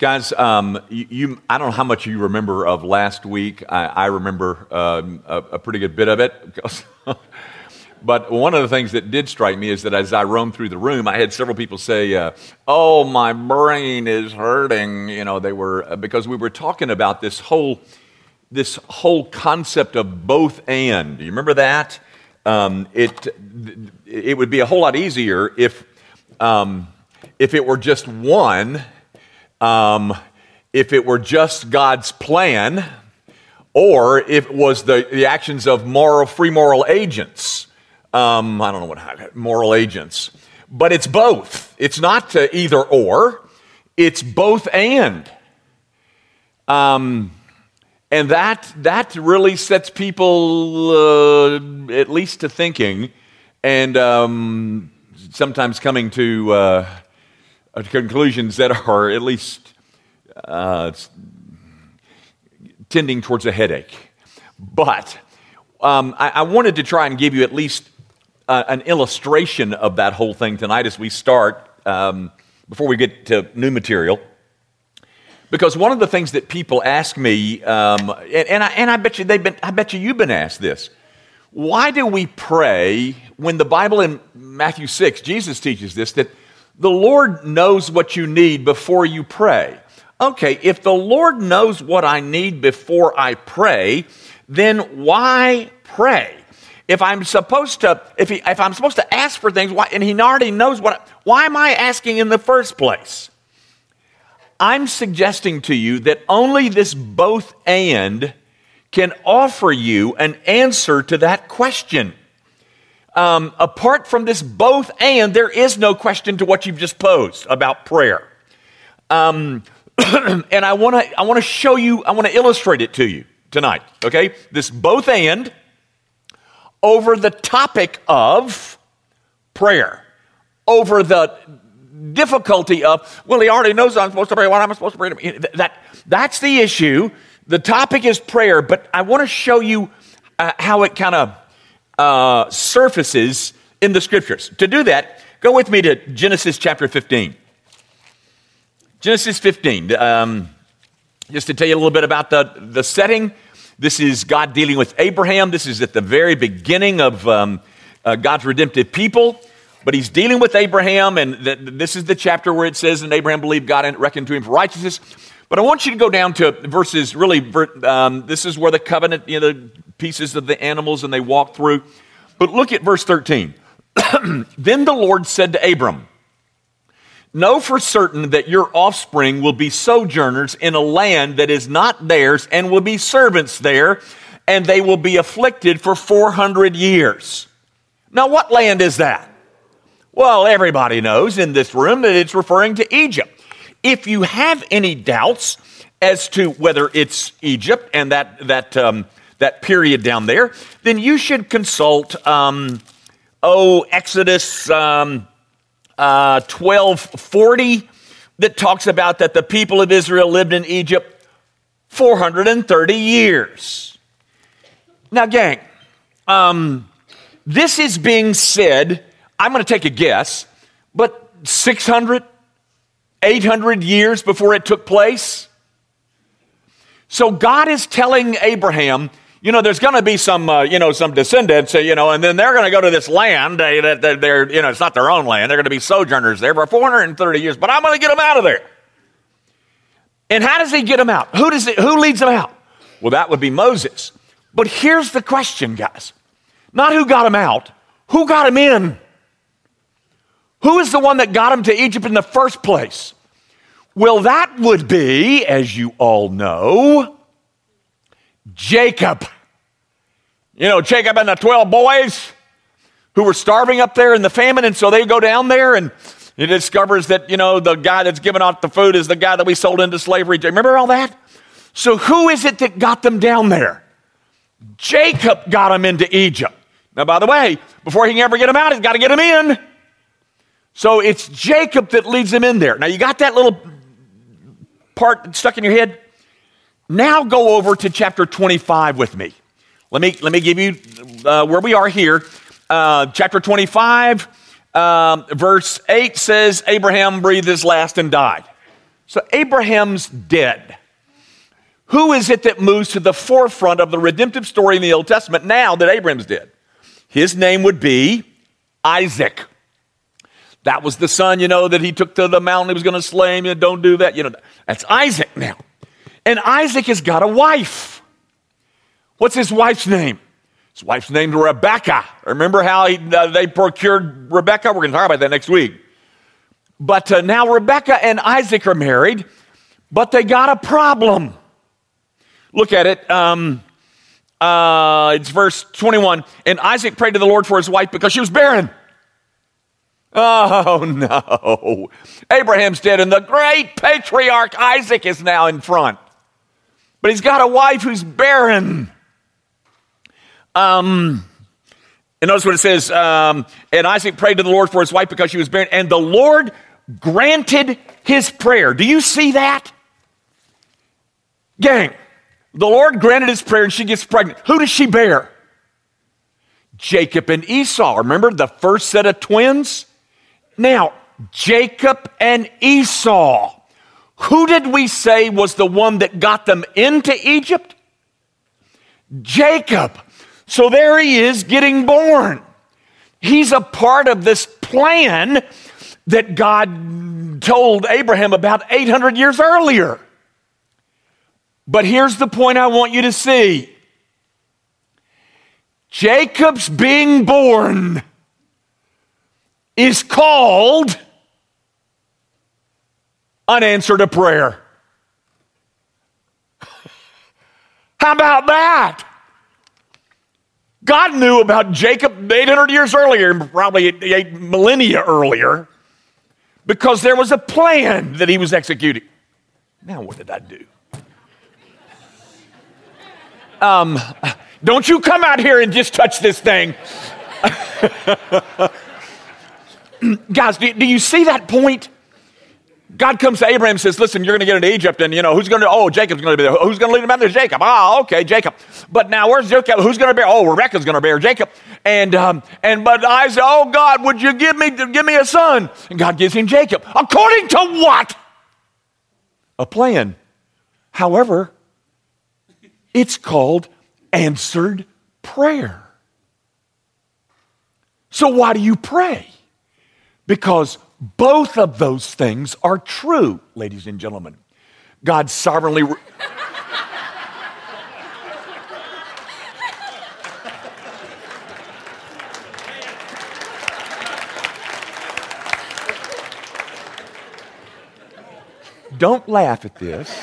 Guys, um, you, you, I don't know how much you remember of last week. I, I remember um, a, a, pretty good bit of it. but one of the things that did strike me is that as I roamed through the room, I had several people say, uh, "Oh, my brain is hurting." You know, they were uh, because we were talking about this whole this whole concept of both and. Do you remember that? Um, it it would be a whole lot easier if um, if it were just one um, if it were just God's plan, or if it was the, the actions of moral, free moral agents. Um, I don't know what moral agents, but it's both. It's not either or. It's both and. Um, and that that really sets people uh, at least to thinking, and um, sometimes coming to. Uh, conclusions that are at least uh, tending towards a headache. But um, I, I, wanted to try and give you at least uh, an illustration of that whole thing tonight as we start um, before we get to new material. Because one of the things that people ask me, um, and, and, I, and I bet you they've been, I bet you you've been asked this. Why do we pray when the Bible in Matthew 6, Jesus teaches this, that the Lord knows what you need before you pray. Okay, if the Lord knows what I need before I pray, then why pray? If I'm supposed to, if, he, if I'm supposed to ask for things, why, and He already knows what, why am I asking in the first place? I'm suggesting to you that only this both and can offer you an answer to that question um, apart from this both and, there is no question to what you've just posed about prayer. Um, and I want to I want to show you, I want to illustrate it to you tonight. Okay, this both and over the topic of prayer, over the difficulty of well, he already knows I'm supposed to pray. What am I supposed to pray? That that's the issue. The topic is prayer, but I want to show you uh, how it kind of uh, surfaces in the scriptures. To do that, go with me to Genesis chapter 15. Genesis 15. Um, just to tell you a little bit about the, the setting, this is God dealing with Abraham. This is at the very beginning of um, uh, God's redemptive people. But he's dealing with Abraham, and this is the chapter where it says, And Abraham believed God and reckoned to him for righteousness. But I want you to go down to verses, really, um, this is where the covenant, you know, the pieces of the animals and they walk through. But look at verse 13. then the Lord said to Abram, Know for certain that your offspring will be sojourners in a land that is not theirs and will be servants there, and they will be afflicted for 400 years. Now, what land is that? Well, everybody knows in this room that it's referring to Egypt. If you have any doubts as to whether it's Egypt and that, that, um, that period down there, then you should consult, um, oh, Exodus um, uh, 1240 that talks about that the people of Israel lived in Egypt 430 years. Now, gang, um, this is being said, I'm going to take a guess, but 600, 800 years before it took place. So God is telling Abraham, you know, there's going to be some, uh, you know, some descendants, you know, and then they're going to go to this land that they're, they're, you know, it's not their own land. They're going to be sojourners there for 430 years, but I'm going to get them out of there. And how does he get them out? Who does it, who leads them out? Well, that would be Moses. But here's the question, guys. Not who got him out, who got him in? Who is the one that got him to Egypt in the first place? Well, that would be, as you all know, Jacob. You know, Jacob and the 12 boys who were starving up there in the famine, and so they go down there and he discovers that, you know, the guy that's giving out the food is the guy that we sold into slavery. Remember all that? So who is it that got them down there? Jacob got them into Egypt. Now, by the way, before he can ever get them out, he's got to get them in. So it's Jacob that leads them in there. Now you got that little part stuck in your head? Now go over to chapter 25 with me. Let me, let me give you uh, where we are here. Uh, chapter 25, um, verse 8 says, Abraham breathed his last and died. So Abraham's dead. Who is it that moves to the forefront of the redemptive story in the Old Testament now that Abraham's dead? His name would be Isaac. That was the son, you know, that he took to the mountain. He was going to slay him. And don't do that. You know, that's Isaac now. And Isaac has got a wife. What's his wife's name? His wife's named Rebecca. Remember how he, uh, they procured Rebecca? We're going to talk about that next week. But uh, now Rebecca and Isaac are married, but they got a problem. Look at it. Um, uh, it's verse 21. And Isaac prayed to the Lord for his wife because she was barren. Oh no. Abraham's dead, and the great patriarch Isaac is now in front. But he's got a wife who's barren. Um, and notice what it says. Um, and Isaac prayed to the Lord for his wife because she was barren, and the Lord granted his prayer. Do you see that? Gang, the Lord granted his prayer and she gets pregnant. Who does she bear? Jacob and Esau. Remember the first set of twins? Now, Jacob and Esau. Who did we say was the one that got them into Egypt? Jacob. So there he is getting born. He's a part of this plan that God told Abraham about 800 years earlier. But here's the point I want you to see Jacob's being born is called unanswered a prayer. How about that? God knew about Jacob 800 years earlier, probably eight millennia earlier, because there was a plan that he was executing. Now, what did I do? Um, don't you come out here and just touch this thing. Guys, do, do, you see that point? God comes to Abraham and says, Listen, you're going to get into Egypt, and you know, who's going to, oh, Jacob's going to be there. Who's going to lead him out there? Jacob. Ah, okay, Jacob. But now, where's Jacob? Who's going to bear? Oh, Rebecca's going to bear Jacob. And, um, and, but I say, Oh, God, would you give me, give me a son? And God gives him Jacob. According to what? A plan. However, it's called answered prayer. So, why do you pray? Because both of those things are true, ladies and gentlemen. God sovereignly. Re- Don't laugh at this.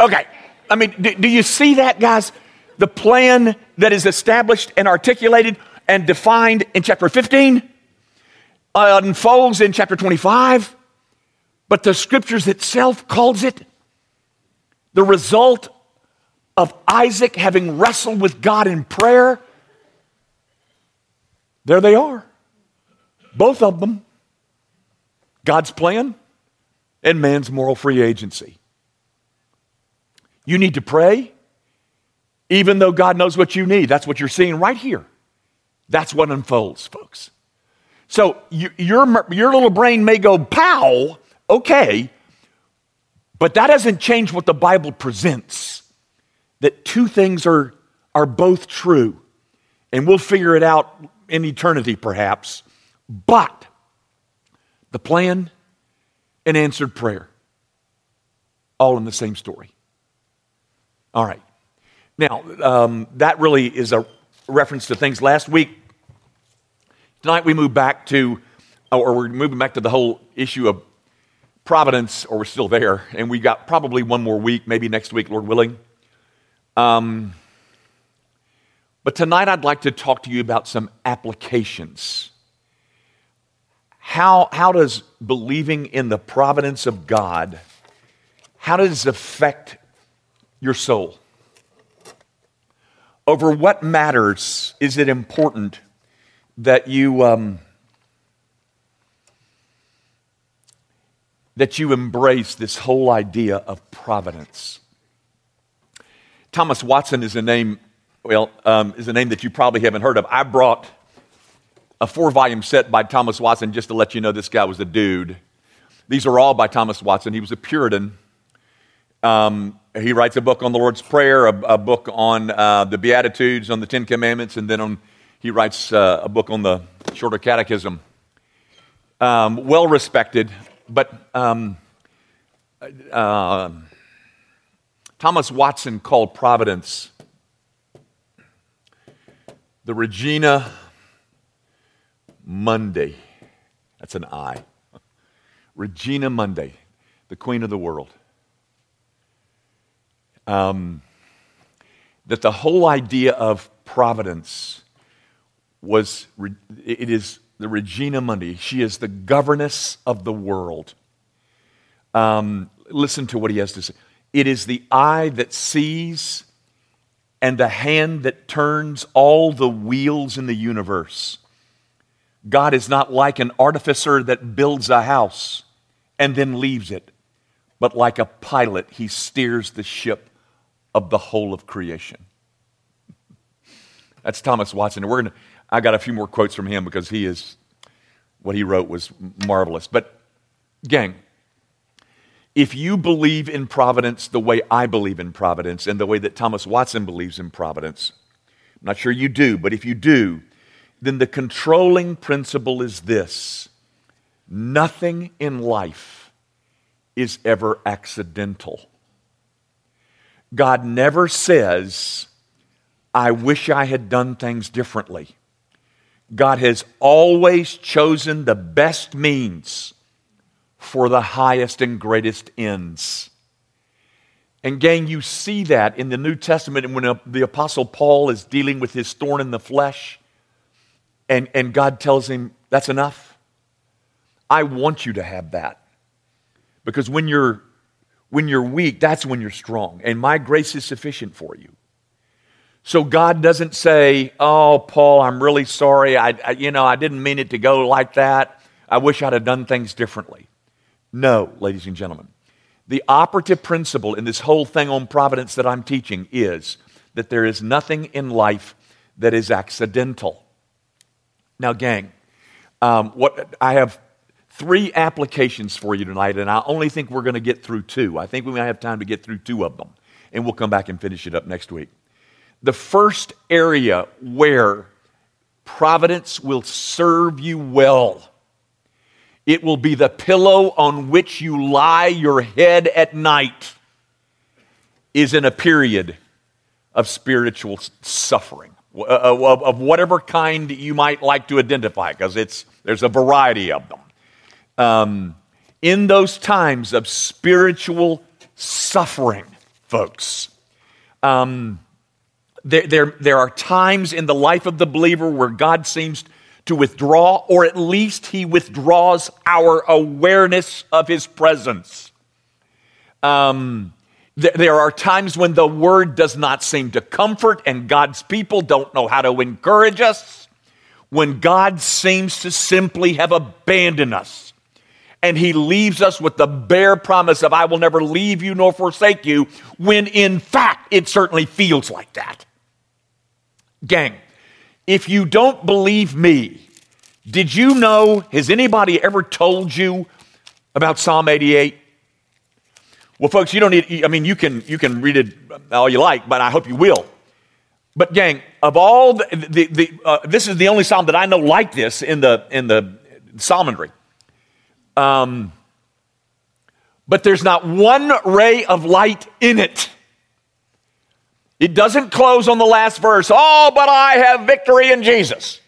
okay, I mean, do, do you see that, guys? The plan that is established and articulated and defined in chapter 15 uh, unfolds in chapter 25, but the scriptures itself calls it the result of Isaac having wrestled with God in prayer. There they are. Both of them. God's plan and man's moral free agency. You need to pray, even though God knows what you need. That's what you're seeing right here. That's what unfolds, folks. So you, your, your little brain may go, pow, okay, but that doesn't change what the Bible presents. That two things are, are both true, and we'll figure it out in eternity perhaps. But the plan and answered prayer, all in the same story. All right. Now, um, that really is a reference to things last week. Tonight we move back to, or we're moving back to the whole issue of providence, or we're still there, and we got probably one more week, maybe next week, Lord willing. Um, but tonight I'd like to talk to you about some applications. How, how does believing in the providence of God, how does affect your soul. Over what matters is it important that you um, that you embrace this whole idea of providence? Thomas Watson is a name. Well, um, is a name that you probably haven't heard of. I brought a four-volume set by Thomas Watson just to let you know this guy was a dude. These are all by Thomas Watson. He was a Puritan. Um, he writes a book on the Lord's Prayer, a, a book on uh, the Beatitudes, on the Ten Commandments, and then on, he writes uh, a book on the Shorter Catechism. Um, well respected, but um, uh, Thomas Watson called Providence the Regina Mundi. That's an I. Regina Mundi, the queen of the world. Um, that the whole idea of providence was, it is the Regina Mundi. She is the governess of the world. Um, listen to what he has to say. It is the eye that sees and the hand that turns all the wheels in the universe. God is not like an artificer that builds a house and then leaves it, but like a pilot, he steers the ship of the whole of creation. That's Thomas Watson. we're gonna, I got a few more quotes from him because he is, what he wrote was marvelous. But, gang, if you believe in providence the way I believe in providence and the way that Thomas Watson believes in providence, I'm not sure you do, but if you do, then the controlling principle is this nothing in life is ever accidental. God never says, I wish I had done things differently. God has always chosen the best means for the highest and greatest ends. And, gang, you see that in the New Testament when the Apostle Paul is dealing with his thorn in the flesh, and, and God tells him, That's enough. I want you to have that. Because when you're, when you're weak, that's when you're strong. And my grace is sufficient for you. So God doesn't say, Oh, Paul, I'm really sorry. I, I, you know, I didn't mean it to go like that. I wish I'd have done things differently. No, ladies and gentlemen. The operative principle in this whole thing on providence that I'm teaching is that there is nothing in life that is accidental. Now, gang, um, what I have three applications for you tonight, and I only think we're going to get through two. I think we might have time to get through two of them, and we'll come back and finish it up next week. The first area where providence will serve you well it will be the pillow on which you lie your head at night, is in a period of spiritual suffering, uh, of, of whatever kind you might like to identify, because there's a variety of them. Um, in those times of spiritual suffering, folks, um, there, there, there are times in the life of the believer where God seems to withdraw, or at least he withdraws our awareness of his presence. Um, th- there are times when the word does not seem to comfort, and God's people don't know how to encourage us. When God seems to simply have abandoned us, and he leaves us with the bare promise of, I will never leave you nor forsake you, when in fact it certainly feels like that. Gang, if you don't believe me, did you know, has anybody ever told you about Psalm 88? Well, folks, you don't need, I mean, you can, you can read it all you like, but I hope you will. But, gang, of all the, the, the uh, this is the only psalm that I know like this in the, in the psalmody. Um, but there's not one ray of light in it. It doesn't close on the last verse, oh, but I have victory in Jesus.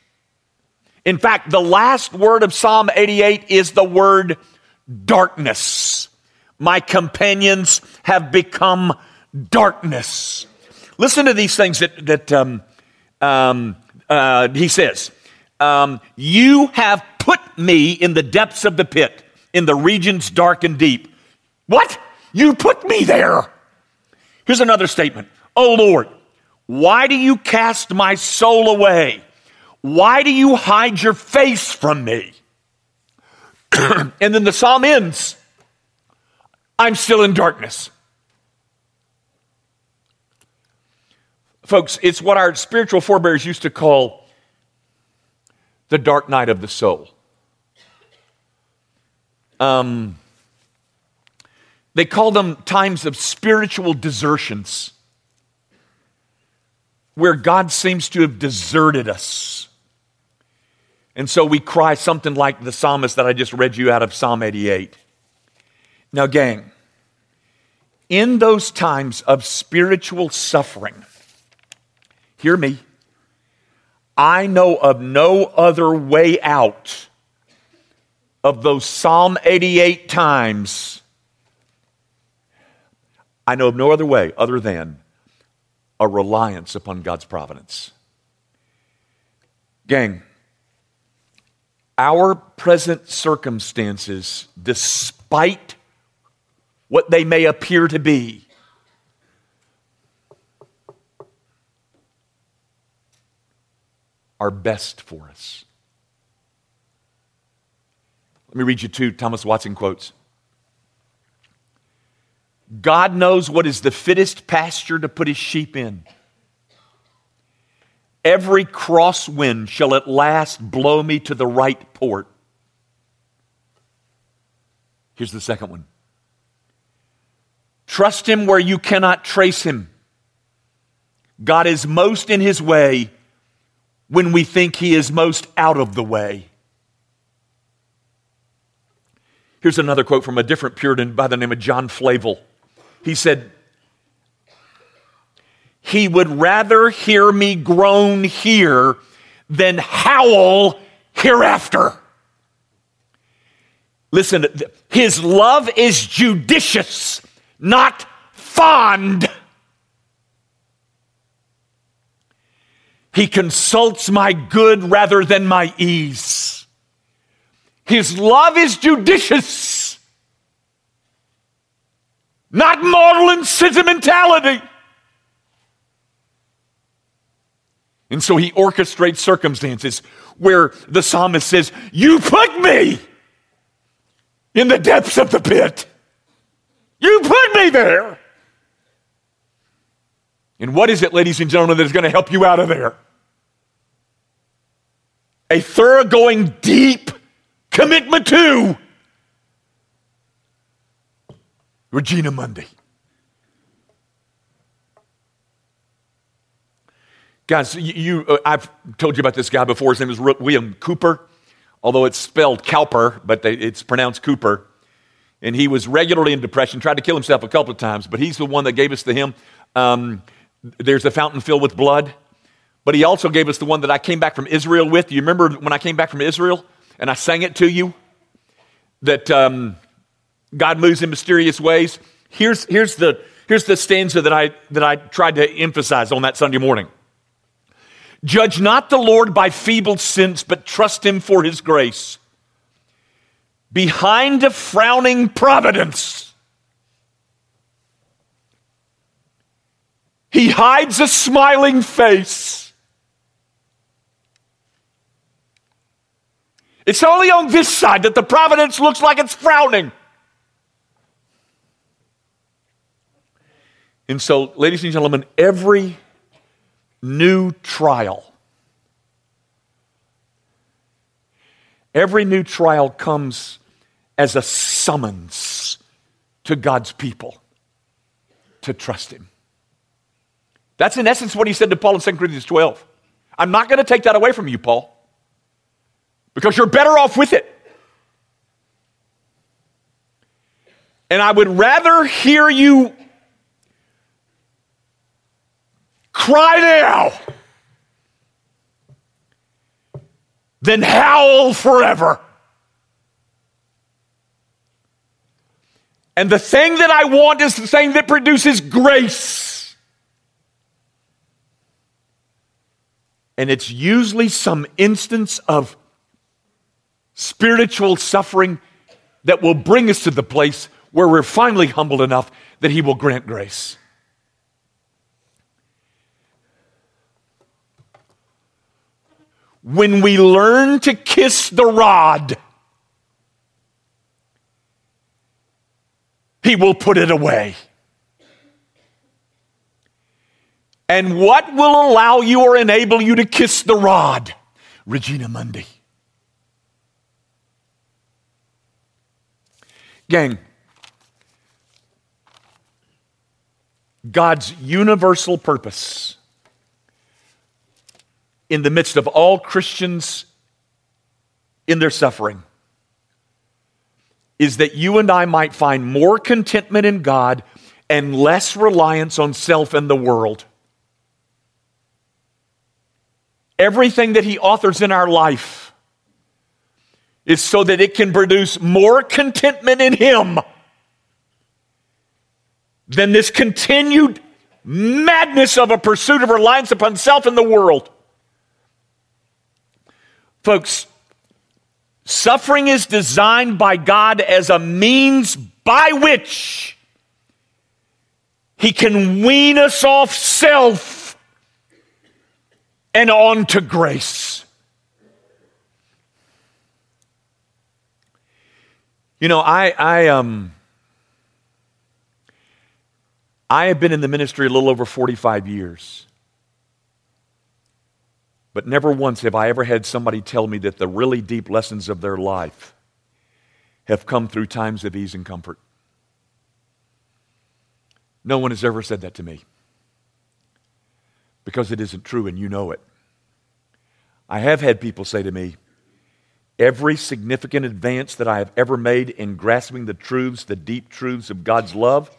In fact, the last word of Psalm 88 is the word darkness. My companions have become darkness. Listen to these things that, that um, um, uh, he says. Um, you have me in the depths of the pit, in the regions dark and deep. What? You put me there. Here's another statement Oh Lord, why do you cast my soul away? Why do you hide your face from me? and then the psalm ends I'm still in darkness. Folks, it's what our spiritual forebears used to call the dark night of the soul. Um, They call them times of spiritual desertions, where God seems to have deserted us. And so we cry something like the psalmist that I just read you out of Psalm 88. Now, gang, in those times of spiritual suffering, hear me, I know of no other way out of those Psalm 88 times. I know of no other way other than a reliance upon God's providence. Gang, our present circumstances, despite what they may appear to be. Are best for us. Let me read you two Thomas Watson quotes. God knows what is the fittest pasture to put his sheep in. Every crosswind shall at last blow me to the right port. Here's the second one Trust Him where you cannot trace Him. God is most in His way when we think He is most out of the way. Here's another quote from a different Puritan by the name of John Flavel. He said, He would rather hear me groan here than howl hereafter. Listen, his love is judicious not fond. He consults my good rather than my ease. His love is judicious, not maudlin sentimentality. And so he orchestrates circumstances where the psalmist says, You put me in the depths of the pit. You put me there. And what is it, ladies and gentlemen, that is going to help you out of there? A thoroughgoing, deep commitment to Regina Mundi. Guys, you, uh, I've told you about this guy before. His name is William Cooper, although it's spelled Cowper, but they, it's pronounced Cooper and he was regularly in depression, tried to kill himself a couple of times, but he's the one that gave us the hymn, um, There's a Fountain Filled with Blood. But he also gave us the one that I came back from Israel with. Do you remember when I came back from Israel and I sang it to you? That um, God moves in mysterious ways. Here's, here's, the, here's the stanza that I, that I tried to emphasize on that Sunday morning. Judge not the Lord by feeble sense, but trust him for his grace behind a frowning providence. He hides a smiling face. It's only on this side that the providence looks like it's frowning. And so, ladies and gentlemen, every new trial, every new trial comes as a summons to God's people to trust Him. That's in essence what he said to Paul in 2 Corinthians 12. I'm not going to take that away from you, Paul, because you're better off with it. And I would rather hear you cry now than howl forever. And the thing that I want is the thing that produces grace. And it's usually some instance of spiritual suffering that will bring us to the place where we're finally humbled enough that He will grant grace. When we learn to kiss the rod, he will put it away. And what will allow you or enable you to kiss the rod? Regina Mundi. Gang, God's universal purpose in the midst of all Christians in their suffering is that you and I might find more contentment in God and less reliance on self and the world. Everything that He authors in our life is so that it can produce more contentment in Him than this continued madness of a pursuit of reliance upon self and the world. Folks, suffering is designed by God as a means by which He can wean us off self and onto grace. You know, I, I, um, I have been in the ministry a little over 45 years. But never once have I ever had somebody tell me that the really deep lessons of their life have come through times of ease and comfort. No one has ever said that to me because it isn't true and you know it. I have had people say to me, every significant advance that I have ever made in grasping the truths, the deep truths of God's love,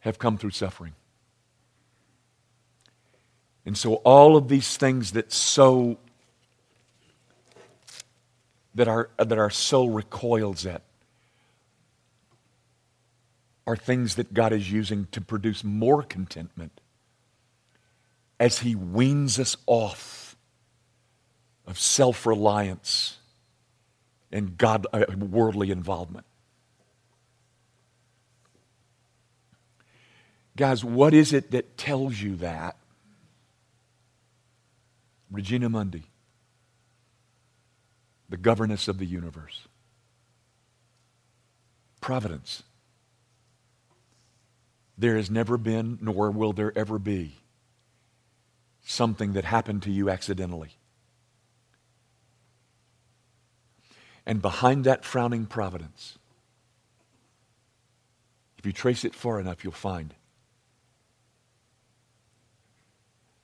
have come through suffering. And so all of these things that so that our, that our soul recoils at are things that God is using to produce more contentment as He weans us off of self reliance and God, uh, worldly involvement. Guys, what is it that tells you that? Regina Mundi, the governess of the universe. Providence. There has never been, nor will there ever be, something that happened to you accidentally. And behind that frowning providence, if you trace it far enough, you'll find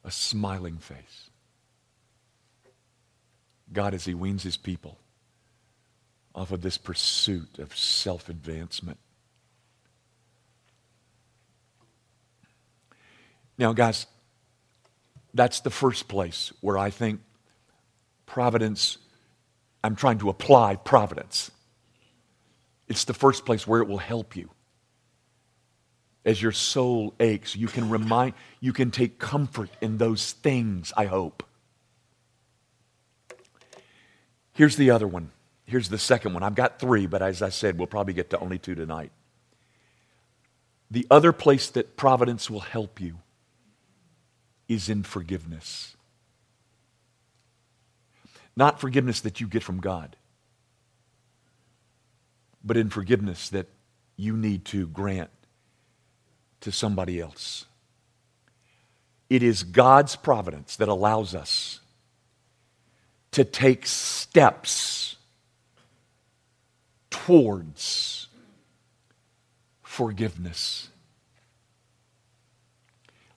a smiling face. God, as He weans His people off of this pursuit of self advancement. Now, guys, that's the first place where I think providence, I'm trying to apply providence. It's the first place where it will help you as your soul aches, you can remind, you can take comfort in those things, I hope. Here's the other one. Here's the second one. I've got three, but as I said, we'll probably get to only two tonight. The other place that providence will help you is in forgiveness. Not forgiveness that you get from God, but in forgiveness that you need to grant to somebody else. It is God's providence that allows us to take steps towards forgiveness.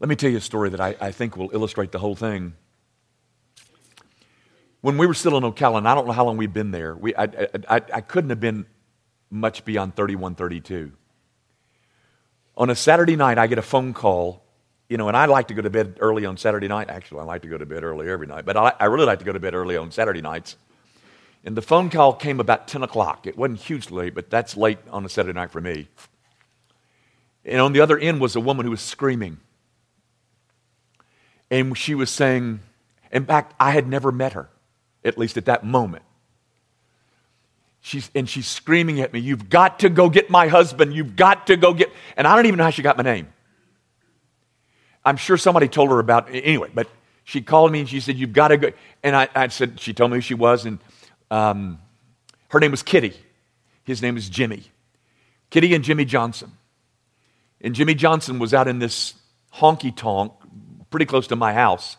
Let me tell you a story that I, I, think will illustrate the whole thing. When we were still in Ocala, and I don't know how long we've been there, we, I, I, I couldn't have been much beyond 31, 32 on a Saturday night, I get a phone call, you know, and I like to go to bed early on Saturday night. Actually, I like to go to bed early every night, but I, I really like to go to bed early on Saturday nights. And the phone call came about 10 o'clock. It wasn't hugely late, but that's late on a Saturday night for me. And on the other end was a woman who was screaming. And she was saying, in fact, I had never met her, at least at that moment. She's, and she's screaming at me, You've got to go get my husband. You've got to go get. And I don't even know how she got my name. I'm sure somebody told her about anyway, but she called me and she said, You've got to go. And I, I said, She told me who she was, and um, her name was Kitty. His name is Jimmy. Kitty and Jimmy Johnson. And Jimmy Johnson was out in this honky tonk, pretty close to my house,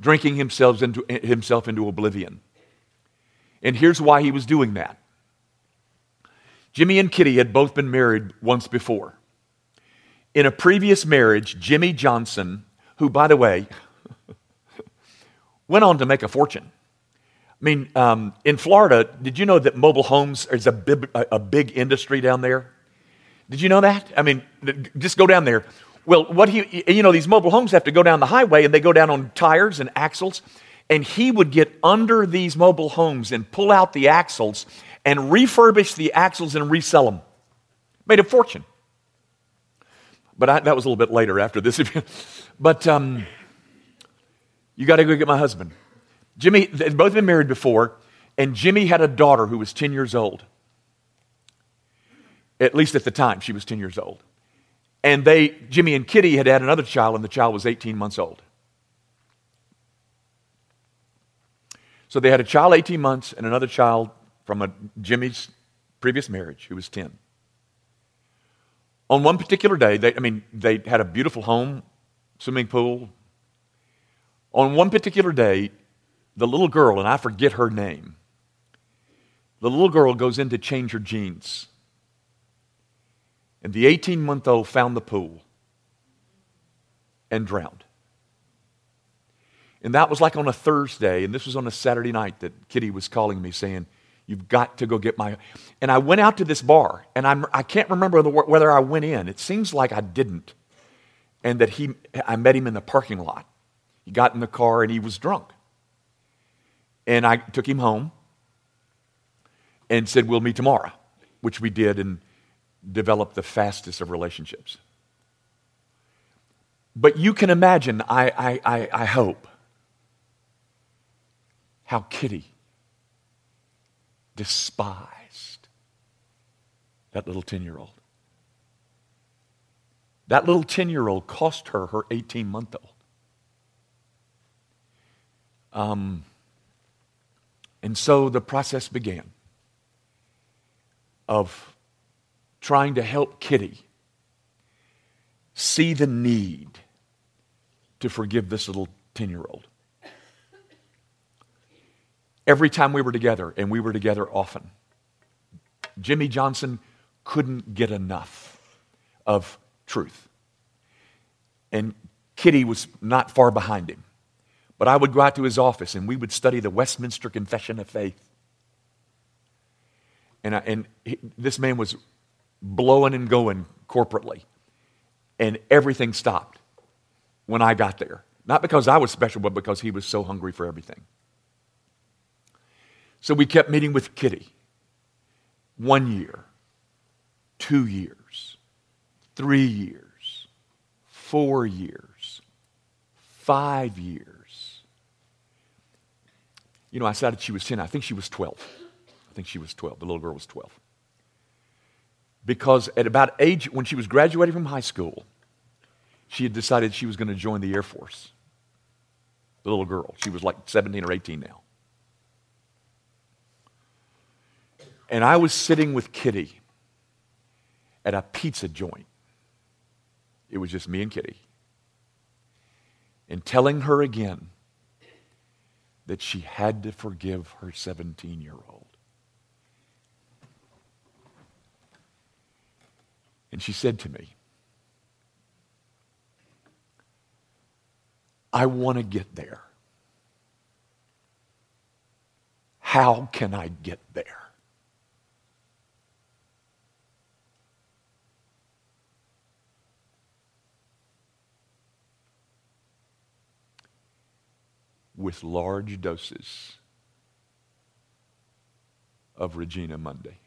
drinking himself into, himself into oblivion. And here's why he was doing that Jimmy and Kitty had both been married once before. In a previous marriage, Jimmy Johnson, who, by the way, went on to make a fortune. I mean, um, in Florida, did you know that mobile homes is a big, a big industry down there? Did you know that? I mean, just go down there. Well, what he, you know, these mobile homes have to go down the highway and they go down on tires and axles. And he would get under these mobile homes and pull out the axles and refurbish the axles and resell them. Made a fortune. But I, that was a little bit later after this. but um, you got to go get my husband. Jimmy, they'd both been married before, and Jimmy had a daughter who was 10 years old. At least at the time, she was 10 years old. And they, Jimmy and Kitty had had another child, and the child was 18 months old. So they had a child 18 months and another child from a, Jimmy's previous marriage who was 10. On one particular day, they, I mean, they had a beautiful home, swimming pool. On one particular day, the little girl, and I forget her name, the little girl goes in to change her jeans. And the 18 month old found the pool and drowned. And that was like on a Thursday, and this was on a Saturday night that Kitty was calling me saying, You've got to go get my. And I went out to this bar, and I'm, I can't remember the, whether I went in. It seems like I didn't. And that he, I met him in the parking lot. He got in the car and he was drunk. And I took him home and said, We'll meet tomorrow, which we did and developed the fastest of relationships. But you can imagine, I, I, I, I hope, how Kitty despised that little 10 year old. That little 10 year old cost her her 18 month old. Um, and so the process began of trying to help Kitty see the need to forgive this little 10 year old. Every time we were together, and we were together often, Jimmy Johnson couldn't get enough of truth. And Kitty was not far behind him. But I would go out to his office and we would study the Westminster Confession of Faith. And, I, and he, this man was blowing and going corporately. And everything stopped when I got there. Not because I was special, but because he was so hungry for everything. So we kept meeting with Kitty. One year, two years, three years, four years, five years. You know, I said she was 10. I think she was 12. I think she was 12. The little girl was 12. Because at about age, when she was graduating from high school, she had decided she was going to join the Air Force. The little girl. She was like 17 or 18 now. And I was sitting with Kitty at a pizza joint. It was just me and Kitty. And telling her again that she had to forgive her 17 year old. And she said to me, I want to get there. How can I get there? with large doses of Regina Mundi.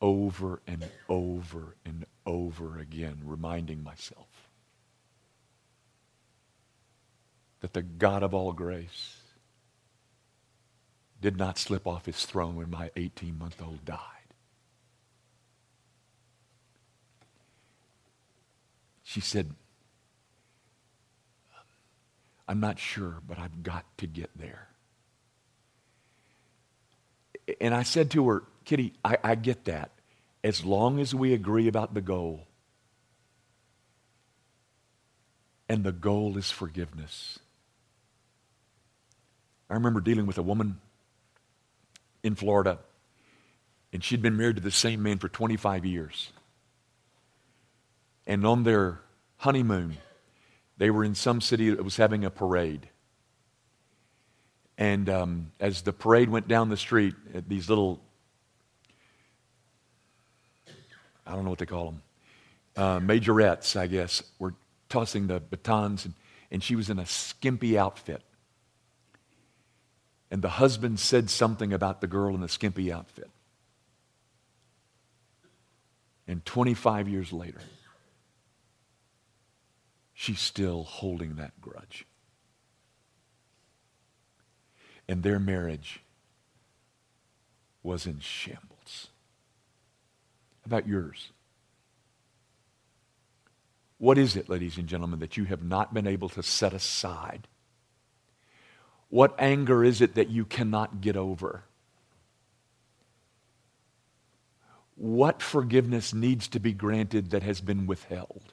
Over and over and over again, reminding myself that the God of all grace did not slip off his throne when my 18 month old died. She said, I'm not sure, but I've got to get there. And I said to her, Kitty, I, I get that. As long as we agree about the goal, and the goal is forgiveness. I remember dealing with a woman in Florida, and she'd been married to the same man for 25 years. And on their honeymoon, they were in some city that was having a parade. And um, as the parade went down the street, these little, I don't know what they call them, uh, majorettes, I guess, were tossing the batons, and, and she was in a skimpy outfit. And the husband said something about the girl in the skimpy outfit. And 25 years later, she's still holding that grudge. And their marriage was in shambles. About yours? What is it, ladies and gentlemen, that you have not been able to set aside? What anger is it that you cannot get over? What forgiveness needs to be granted that has been withheld?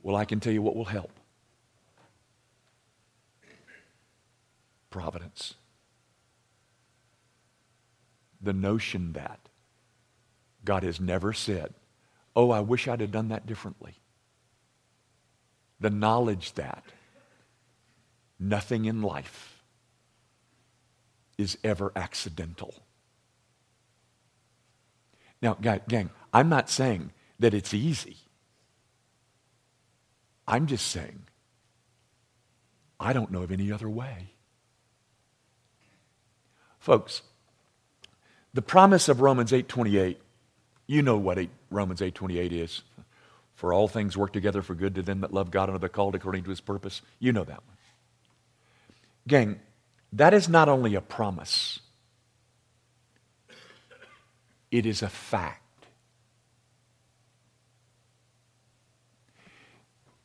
Well, I can tell you what will help providence. The notion that God has never said, Oh, I wish I'd have done that differently the knowledge that nothing in life is ever accidental. Now, gang, I'm not saying that it's easy. I'm just saying I don't know of any other way. Folks, the promise of Romans 8:28, you know what Romans 8:28 is. For all things work together for good to them that love God and are the called according to his purpose. You know that one. Gang, that is not only a promise, it is a fact.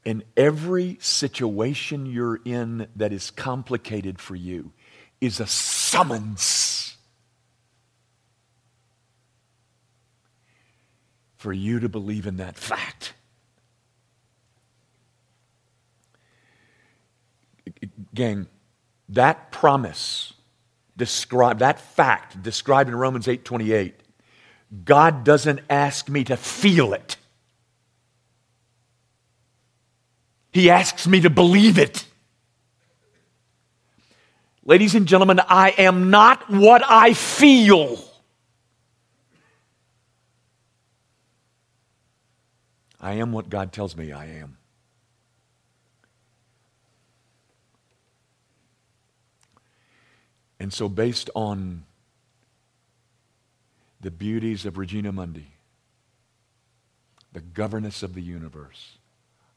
In every situation you're in that is complicated for you is a summons for you to believe in that fact. Gang, that promise described, that fact described in Romans 8 28, God doesn't ask me to feel it. He asks me to believe it. Ladies and gentlemen, I am not what I feel. I am what God tells me I am. And so, based on the beauties of Regina Mundi, the governess of the universe,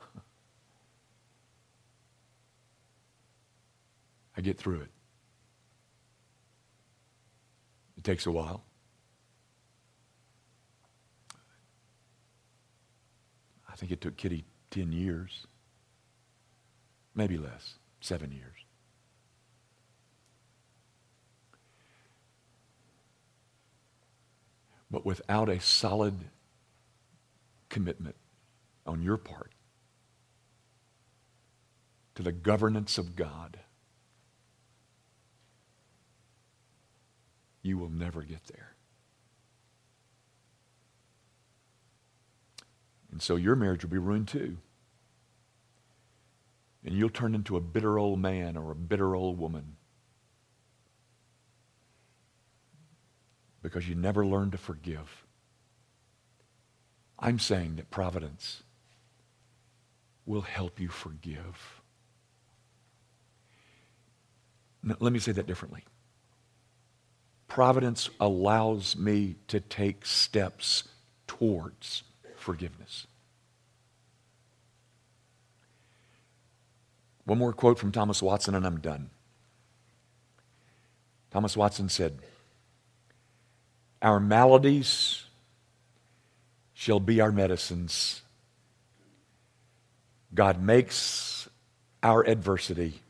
I get through it. It takes a while. I think it took Kitty 10 years, maybe less, seven years. But without a solid commitment on your part to the governance of God, you will never get there. And so your marriage will be ruined too. And you'll turn into a bitter old man or a bitter old woman because you never learned to forgive. I'm saying that providence will help you forgive. Now, let me say that differently. Providence allows me to take steps towards forgiveness. One more quote from Thomas Watson, and I'm done. Thomas Watson said, our maladies shall be our medicines. God makes our adversity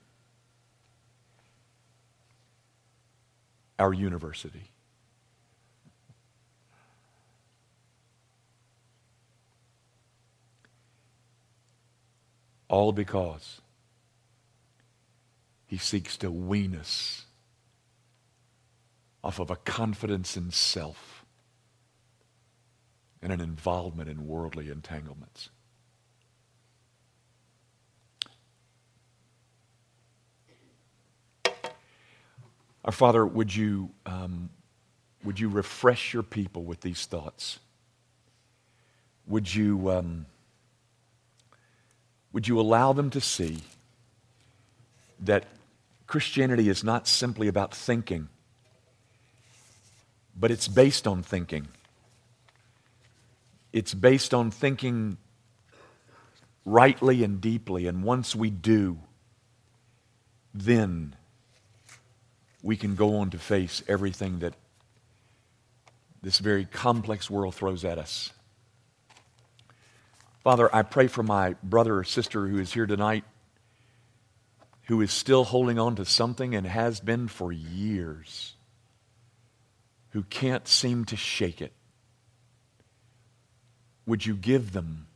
our university. All because he seeks to wean us off of a confidence in self and an involvement in worldly entanglements. Our Father, would you, um, would you refresh your people with these thoughts? Would you, um, would you allow them to see that Christianity is not simply about thinking, but it's based on thinking. It's based on thinking rightly and deeply. And once we do, then we can go on to face everything that this very complex world throws at us. Father, I pray for my brother or sister who is here tonight who is still holding on to something and has been for years, who can't seem to shake it. Would you give them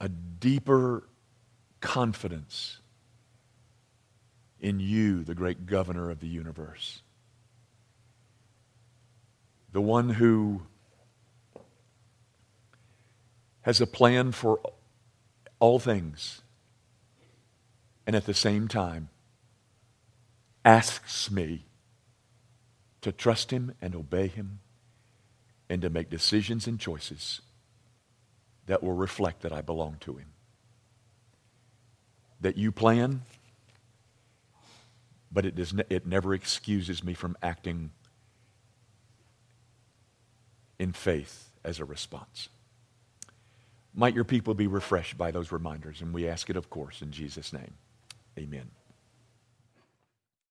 a deeper confidence in you, the great governor of the universe. The one who has a plan for all things and at the same time asks me to trust him and obey him and to make decisions and choices that will reflect that I belong to him. That you plan but it, does ne- it never excuses me from acting in faith as a response. Might your people be refreshed by those reminders? And we ask it, of course, in Jesus' name. Amen.